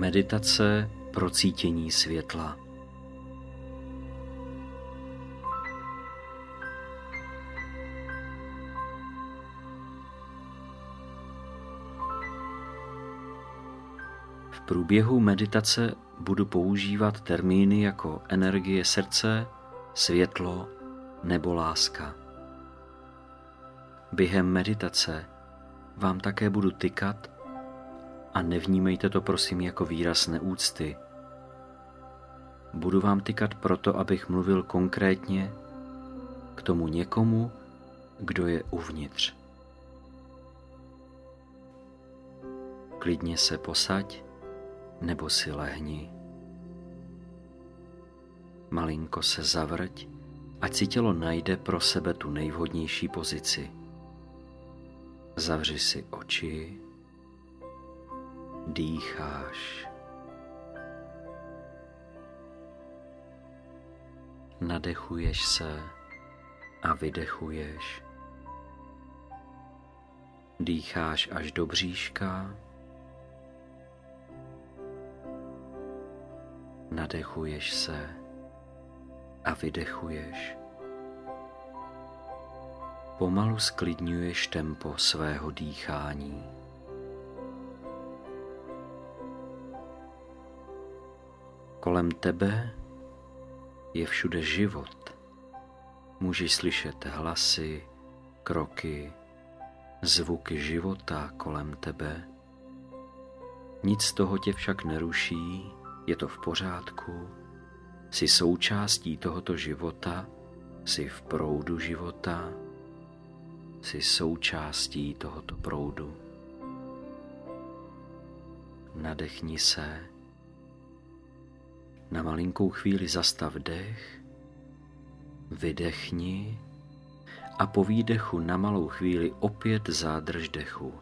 Meditace pro cítění světla. V průběhu meditace budu používat termíny jako energie srdce, světlo nebo láska. Během meditace vám také budu tykat a nevnímejte to prosím jako výraz neúcty. Budu vám tykat proto, abych mluvil konkrétně k tomu někomu, kdo je uvnitř. Klidně se posaď nebo si lehni. Malinko se zavrť, ať si tělo najde pro sebe tu nejvhodnější pozici. Zavři si oči, dýcháš. Nadechuješ se a vydechuješ. Dýcháš až do bříška. Nadechuješ se a vydechuješ. Pomalu sklidňuješ tempo svého dýchání. Kolem tebe je všude život. Můžeš slyšet hlasy, kroky, zvuky života kolem tebe. Nic z toho tě však neruší, je to v pořádku, jsi součástí tohoto života, jsi v proudu života, jsi součástí tohoto proudu. Nadechni se, na malinkou chvíli zastav dech, vydechni a po výdechu na malou chvíli opět zádrž dechu.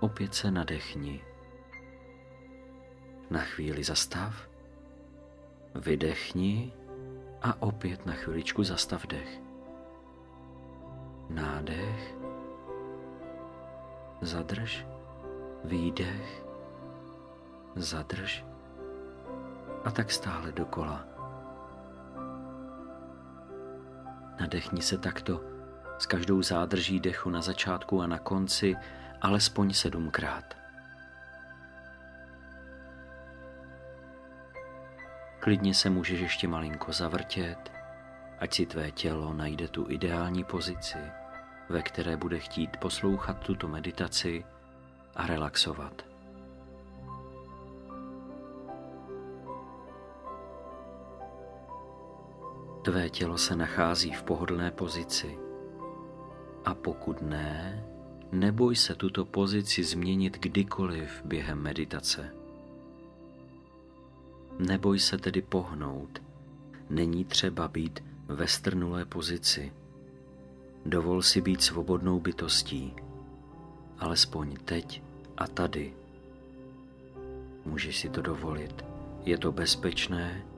Opět se nadechni. Na chvíli zastav, vydechni a opět na chviličku zastav dech. Nádech, zadrž, výdech, zadrž a tak stále dokola. Nadechni se takto s každou zádrží dechu na začátku a na konci alespoň sedmkrát. Klidně se můžeš ještě malinko zavrtět, ať si tvé tělo najde tu ideální pozici, ve které bude chtít poslouchat tuto meditaci a relaxovat. Tvé tělo se nachází v pohodlné pozici. A pokud ne, neboj se tuto pozici změnit kdykoliv během meditace. Neboj se tedy pohnout. Není třeba být ve strnulé pozici. Dovol si být svobodnou bytostí, alespoň teď a tady. Můžeš si to dovolit. Je to bezpečné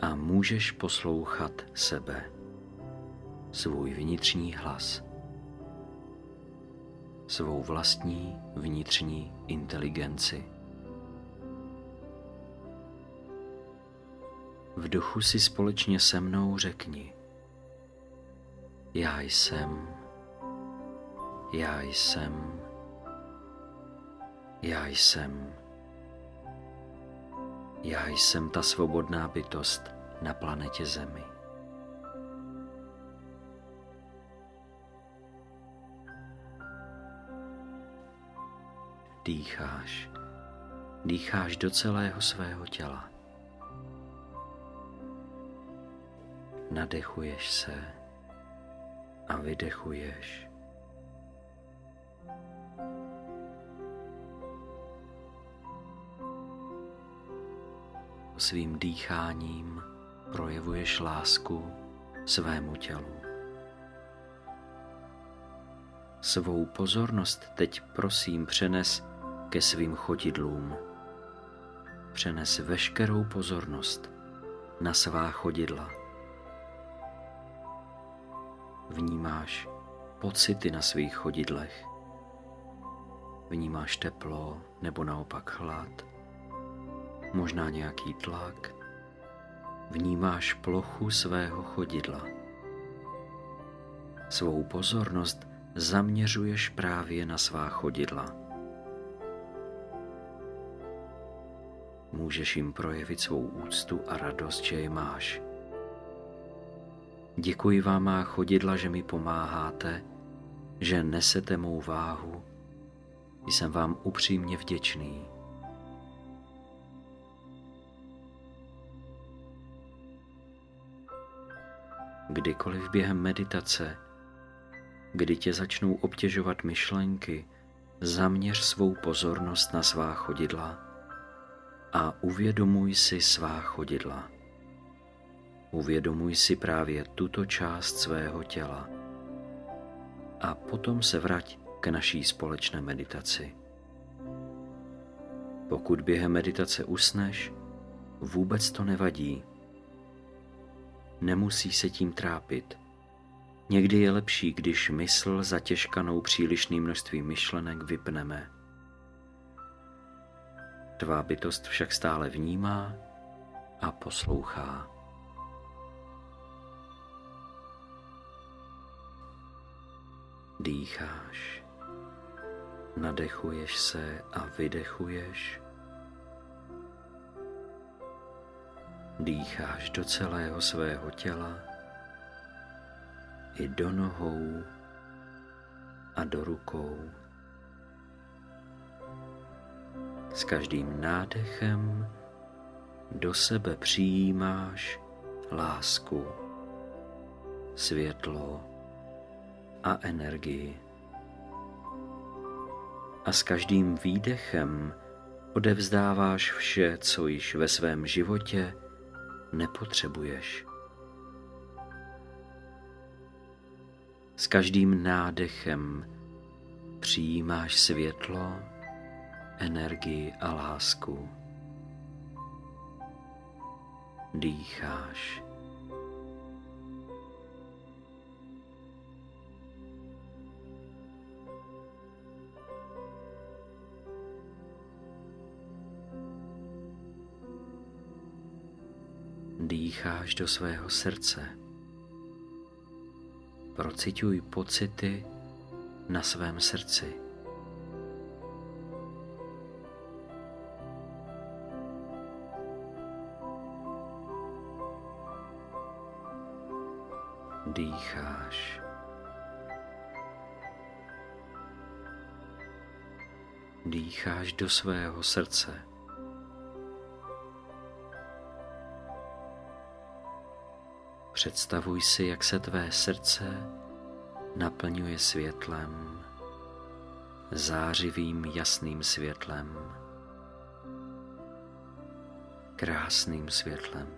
a můžeš poslouchat sebe, svůj vnitřní hlas, svou vlastní vnitřní inteligenci. V duchu si společně se mnou řekni, já jsem, já jsem, já jsem. Já jsem ta svobodná bytost na planetě Zemi. Dýcháš. Dýcháš do celého svého těla. Nadechuješ se a vydechuješ. Svým dýcháním projevuješ lásku svému tělu. Svou pozornost teď prosím přenes ke svým chodidlům. Přenes veškerou pozornost na svá chodidla. Vnímáš pocity na svých chodidlech. Vnímáš teplo nebo naopak chlad, možná nějaký tlak. Vnímáš plochu svého chodidla. Svou pozornost zaměřuješ právě na svá chodidla. Můžeš jim projevit svou úctu a radost, že je máš. Děkuji vám, má chodidla, že mi pomáháte, že nesete mou váhu. Jsem vám upřímně vděčný. Kdykoliv během meditace, kdy tě začnou obtěžovat myšlenky, zaměř svou pozornost na svá chodidla a uvědomuj si svá chodidla. Uvědomuj si právě tuto část svého těla a potom se vrať k naší společné meditaci. Pokud během meditace usneš, vůbec to nevadí. Nemusí se tím trápit. Někdy je lepší, když mysl zatěžkanou přílišným množstvím myšlenek vypneme. Tvá bytost však stále vnímá a poslouchá. Dýcháš, nadechuješ se a vydechuješ. Dýcháš do celého svého těla i do nohou a do rukou. S každým nádechem do sebe přijímáš lásku, světlo, a energii. A s každým výdechem odevzdáváš vše, co již ve svém životě nepotřebuješ. S každým nádechem přijímáš světlo, energii a lásku. Dýcháš. Dýcháš do svého srdce. Procituj pocity na svém srdci. Dýcháš. Dýcháš do svého srdce. Představuj si, jak se tvé srdce naplňuje světlem, zářivým jasným světlem, krásným světlem,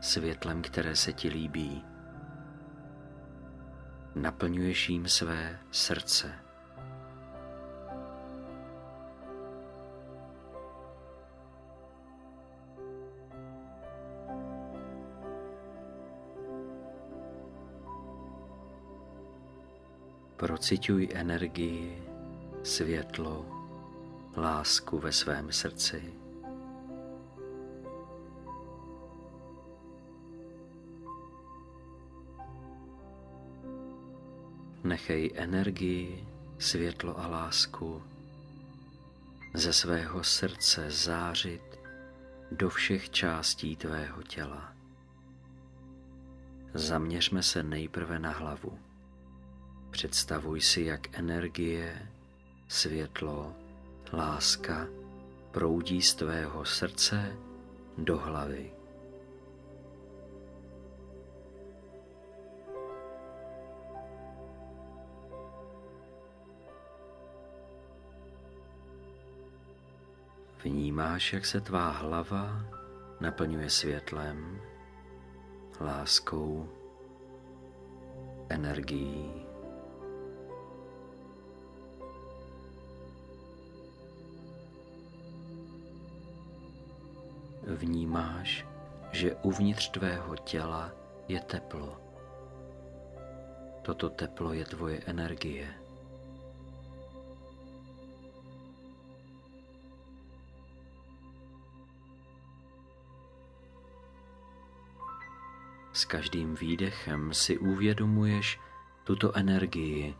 světlem, které se ti líbí. Naplňuješ jím své srdce. Procituj energii, světlo, lásku ve svém srdci. Nechej energii, světlo a lásku ze svého srdce zářit do všech částí tvého těla. Zaměřme se nejprve na hlavu. Představuj si, jak energie, světlo, láska proudí z tvého srdce do hlavy. Vnímáš, jak se tvá hlava naplňuje světlem, láskou, energií. vnímáš, že uvnitř tvého těla je teplo. Toto teplo je tvoje energie. S každým výdechem si uvědomuješ tuto energii,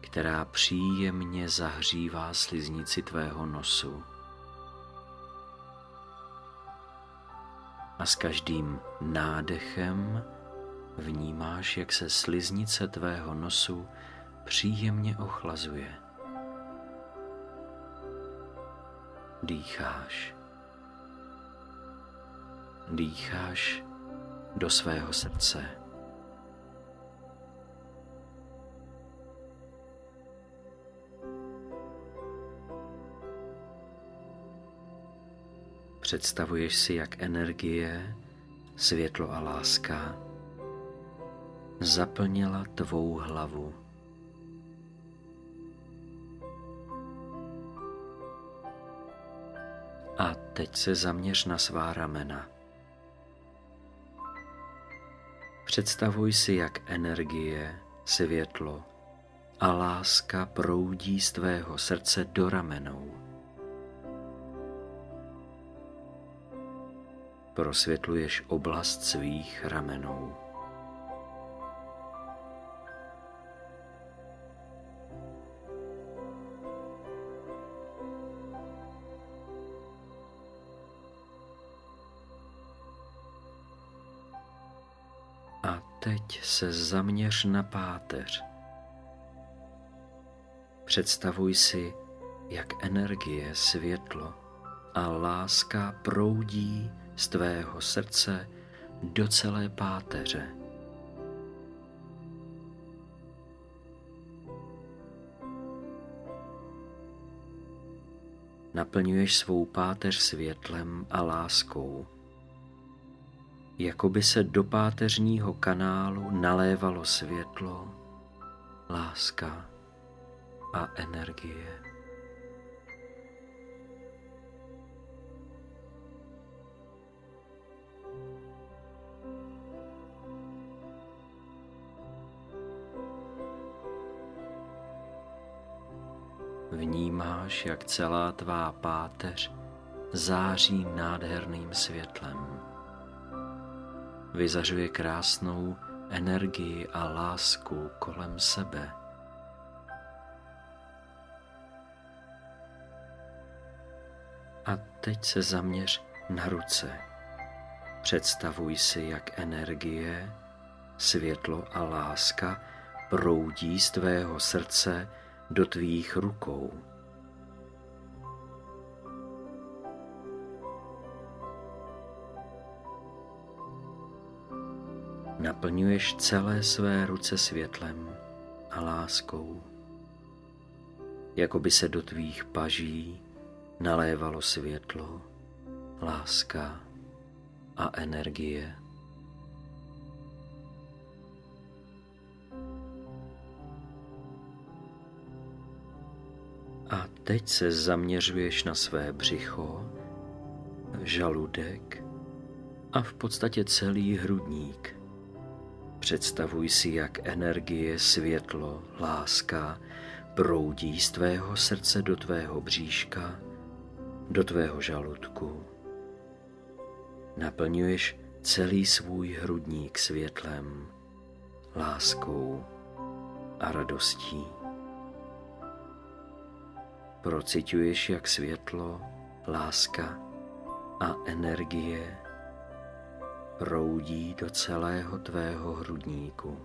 která příjemně zahřívá sliznici tvého nosu. A s každým nádechem vnímáš, jak se sliznice tvého nosu příjemně ochlazuje. Dýcháš. Dýcháš do svého srdce. Představuješ si, jak energie, světlo a láska zaplnila tvou hlavu. A teď se zaměř na svá ramena. Představuj si, jak energie, světlo a láska proudí z tvého srdce do ramenou. Prosvětluješ oblast svých ramenou. teď se zaměř na páteř. Představuj si, jak energie, světlo a láska proudí z tvého srdce do celé páteře. Naplňuješ svou páteř světlem a láskou jako by se do páteřního kanálu nalévalo světlo, láska a energie. Vnímáš, jak celá tvá páteř září nádherným světlem vyzařuje krásnou energii a lásku kolem sebe. A teď se zaměř na ruce. Představuj si, jak energie, světlo a láska proudí z tvého srdce do tvých rukou. naplňuješ celé své ruce světlem a láskou, jako by se do tvých paží nalévalo světlo, láska a energie. Teď se zaměřuješ na své břicho, žaludek a v podstatě celý hrudník. Představuj si, jak energie, světlo, láska proudí z tvého srdce do tvého bříška, do tvého žaludku. Naplňuješ celý svůj hrudník světlem, láskou a radostí. Procituješ, jak světlo, láska a energie proudí do celého tvého hrudníku.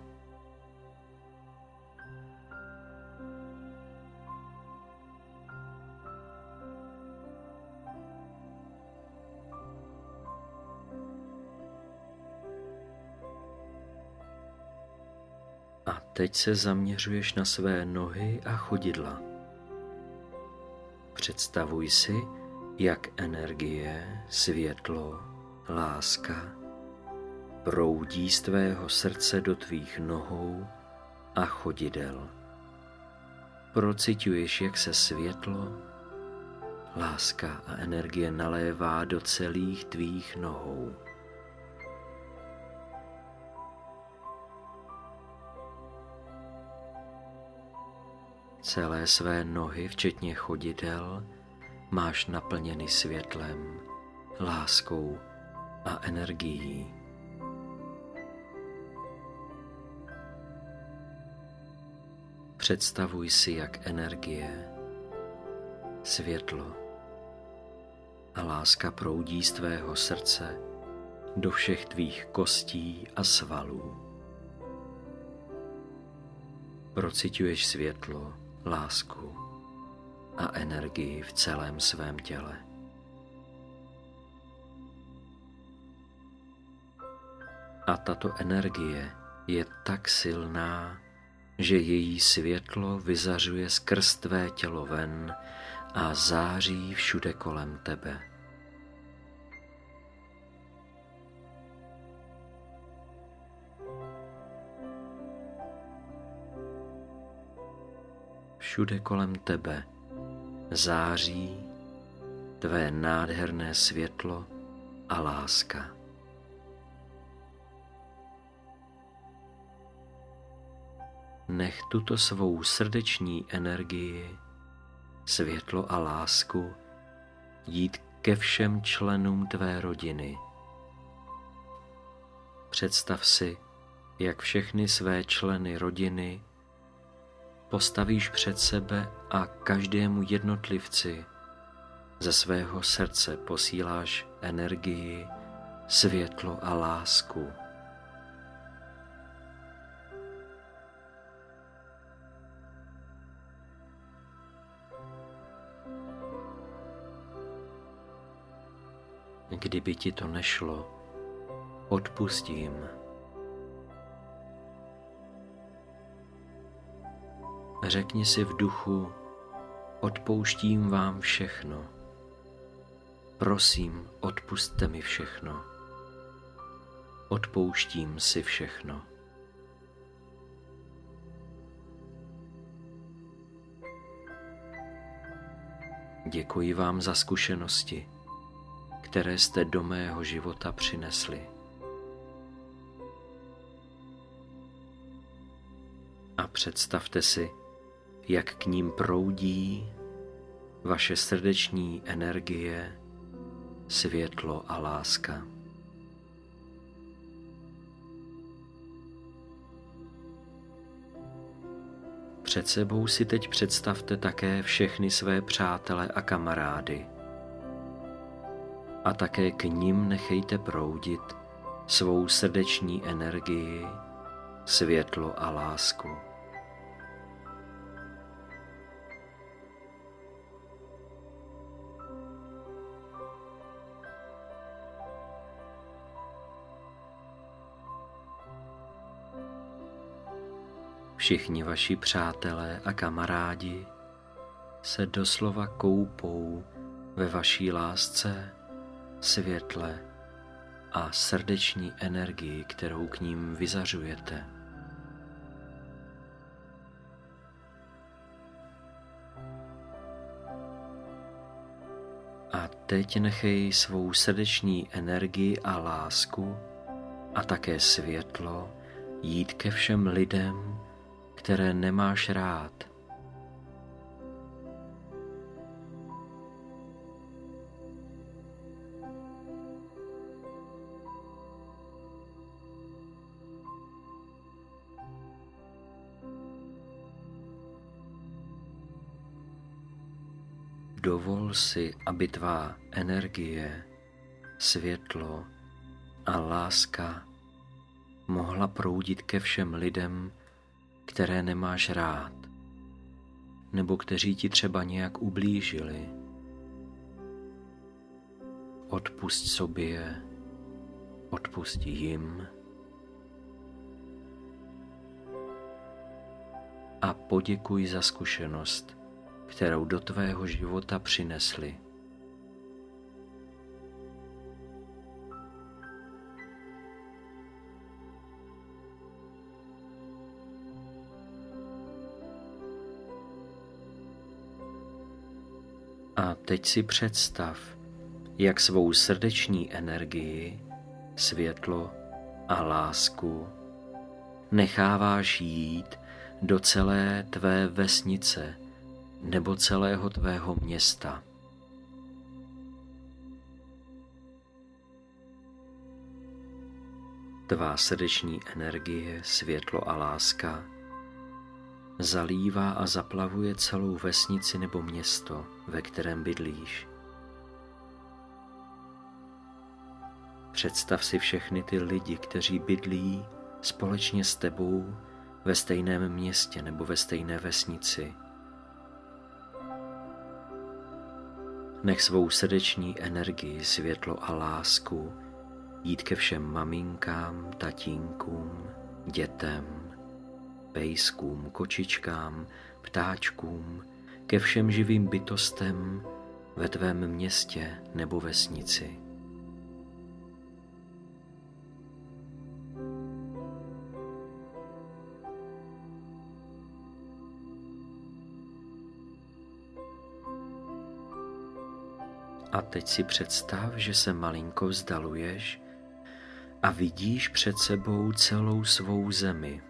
A teď se zaměřuješ na své nohy a chodidla. Představuj si, jak energie, světlo, láska proudí z tvého srdce do tvých nohou a chodidel. Procituješ, jak se světlo, láska a energie nalévá do celých tvých nohou. Celé své nohy, včetně chodidel, máš naplněny světlem, láskou a energií. Představuj si, jak energie, světlo a láska proudí z tvého srdce do všech tvých kostí a svalů. Prociťuješ světlo, lásku a energii v celém svém těle. A tato energie je tak silná, že její světlo vyzařuje skrz tvé tělo ven a září všude kolem tebe. Všude kolem tebe září tvé nádherné světlo a láska. Nech tuto svou srdeční energii, světlo a lásku jít ke všem členům tvé rodiny. Představ si, jak všechny své členy rodiny postavíš před sebe a každému jednotlivci ze svého srdce posíláš energii, světlo a lásku. Kdyby ti to nešlo, odpustím. Řekni si v duchu, odpouštím vám všechno. Prosím, odpustte mi všechno. Odpouštím si všechno. Děkuji vám za zkušenosti, které jste do mého života přinesli. A představte si, jak k ním proudí vaše srdeční energie, světlo a láska. Před sebou si teď představte také všechny své přátele a kamarády. A také k ním nechejte proudit svou srdeční energii, světlo a lásku. Všichni vaši přátelé a kamarádi se doslova koupou ve vaší lásce, světle a srdeční energii, kterou k ním vyzařujete. A teď nechej svou srdeční energii a lásku a také světlo jít ke všem lidem, které nemáš rád. Dovol si, aby tvá energie, světlo a láska mohla proudit ke všem lidem, které nemáš rád, nebo kteří ti třeba nějak ublížili. Odpust sobě, odpust jim a poděkuj za zkušenost, kterou do tvého života přinesli. Teď si představ, jak svou srdeční energii, světlo a lásku necháváš jít do celé tvé vesnice nebo celého tvého města. Tvá srdeční energie, světlo a láska zalívá a zaplavuje celou vesnici nebo město, ve kterém bydlíš. Představ si všechny ty lidi, kteří bydlí společně s tebou ve stejném městě nebo ve stejné vesnici. Nech svou srdeční energii, světlo a lásku jít ke všem maminkám, tatínkům, dětem, pejskům, kočičkám, ptáčkům, ke všem živým bytostem ve tvém městě nebo vesnici. A teď si představ, že se malinko vzdaluješ a vidíš před sebou celou svou zemi.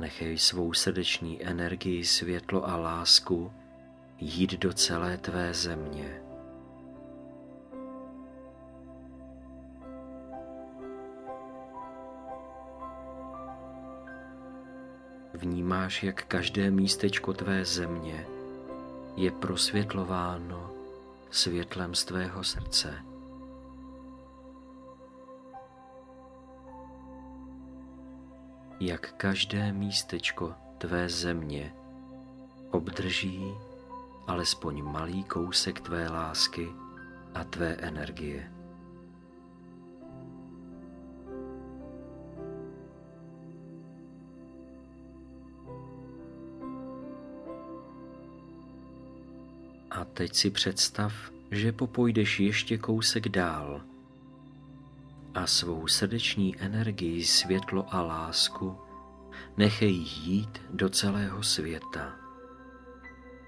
Nechej svou srdeční energii, světlo a lásku jít do celé tvé země. Vnímáš, jak každé místečko tvé země je prosvětlováno světlem z tvého srdce. Jak každé místečko tvé země obdrží alespoň malý kousek tvé lásky a tvé energie. A teď si představ, že popojdeš ještě kousek dál a svou srdeční energii, světlo a lásku nechej jít do celého světa.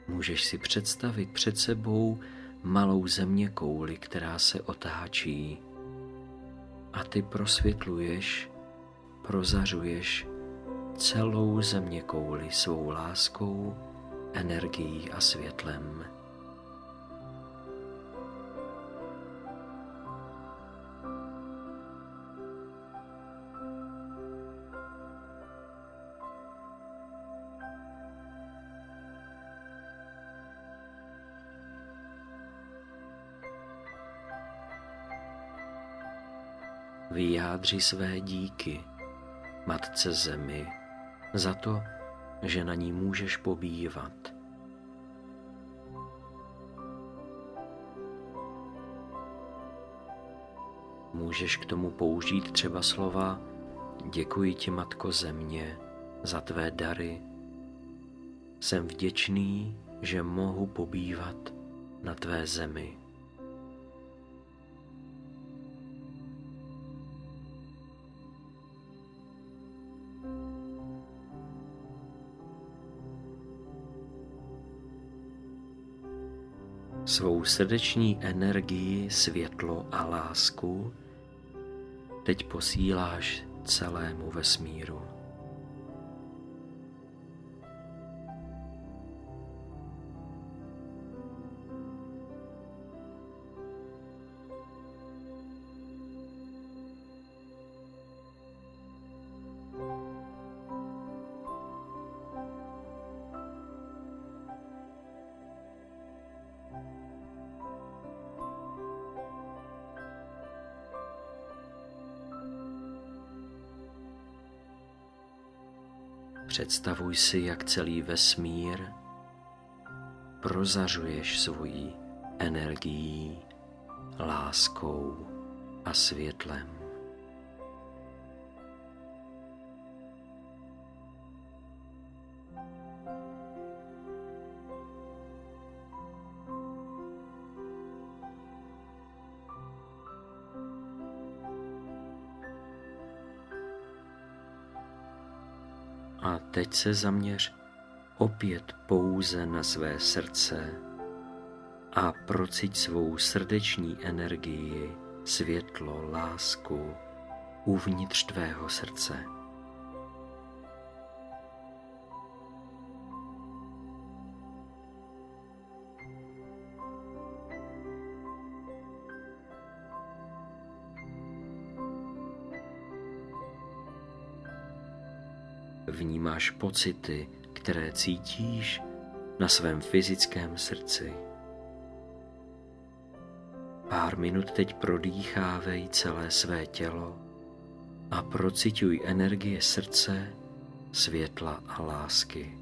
Můžeš si představit před sebou malou země kouli, která se otáčí a ty prosvětluješ, prozařuješ celou země kouli svou láskou, energií a světlem. Vyjádři své díky Matce Zemi za to, že na ní můžeš pobývat. Můžeš k tomu použít třeba slova Děkuji ti, Matko Země, za tvé dary. Jsem vděčný, že mohu pobývat na tvé zemi. Svou srdeční energii, světlo a lásku teď posíláš celému vesmíru. Představuj si, jak celý vesmír prozařuješ svojí energií, láskou a světlem. Teď se zaměř opět pouze na své srdce a prociť svou srdeční energii, světlo, lásku uvnitř tvého srdce. Vnímáš pocity, které cítíš na svém fyzickém srdci. Pár minut teď prodýchávej celé své tělo a procituj energie srdce, světla a lásky.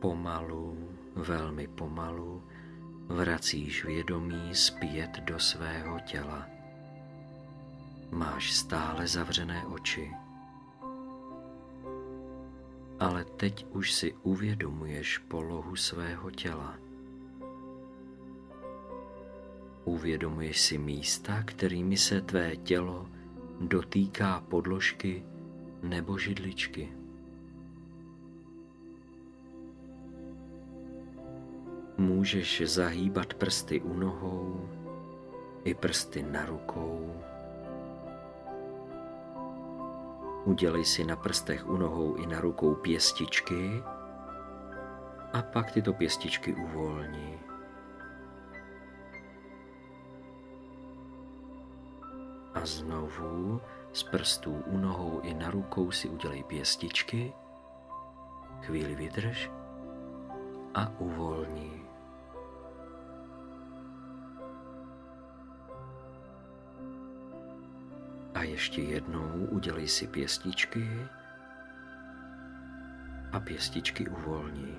Pomalu, velmi pomalu, vracíš vědomí zpět do svého těla. Máš stále zavřené oči. Ale teď už si uvědomuješ polohu svého těla. Uvědomuješ si místa, kterými se tvé tělo dotýká podložky nebo židličky. Můžeš zahýbat prsty u nohou i prsty na rukou. Udělej si na prstech u nohou i na rukou pěstičky a pak tyto pěstičky uvolni. A znovu z prstů u nohou i na rukou si udělej pěstičky, chvíli vydrž a uvolni. Ještě jednou udělej si pěstičky a pěstičky uvolní.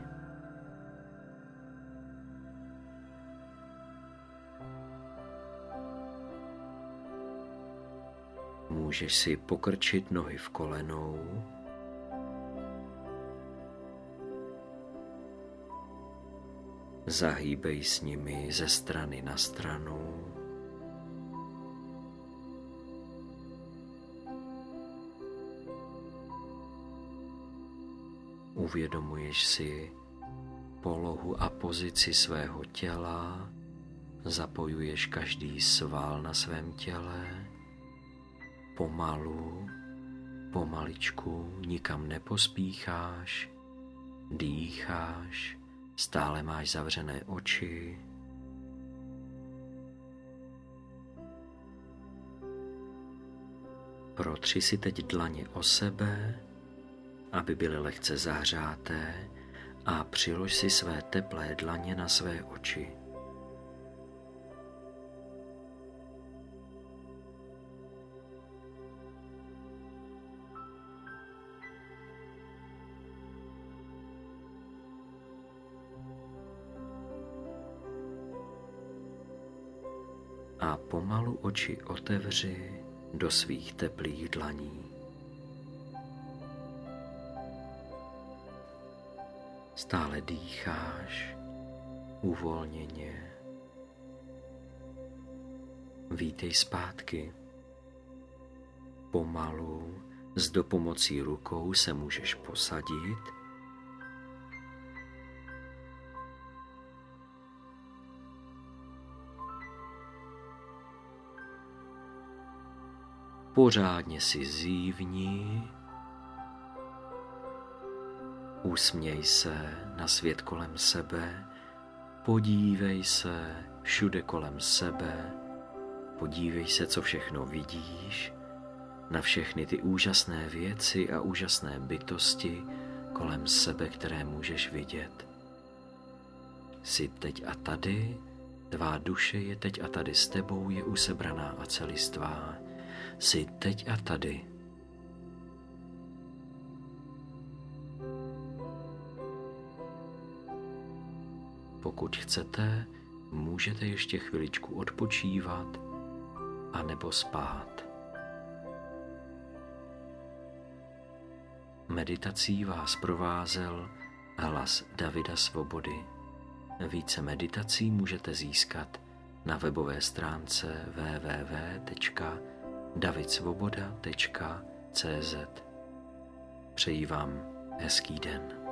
Můžeš si pokrčit nohy v kolenou. Zahýbej s nimi ze strany na stranu. Uvědomuješ si polohu a pozici svého těla, zapojuješ každý sval na svém těle, pomalu, pomaličku, nikam nepospícháš, dýcháš, stále máš zavřené oči. Protři si teď dlaně o sebe, aby byly lehce zahřáté a přilož si své teplé dlaně na své oči. A pomalu oči otevři do svých teplých dlaní. Stále dýcháš uvolněně. Vítej zpátky. Pomalu s dopomocí rukou se můžeš posadit – pořádně si zívni usměj se na svět kolem sebe, podívej se všude kolem sebe, podívej se, co všechno vidíš, na všechny ty úžasné věci a úžasné bytosti kolem sebe, které můžeš vidět. Jsi teď a tady, tvá duše je teď a tady s tebou, je usebraná a celistvá. Jsi teď a tady. Pokud chcete, můžete ještě chviličku odpočívat a nebo spát. Meditací vás provázel hlas Davida Svobody. Více meditací můžete získat na webové stránce www.davidsvoboda.cz Přeji vám hezký den.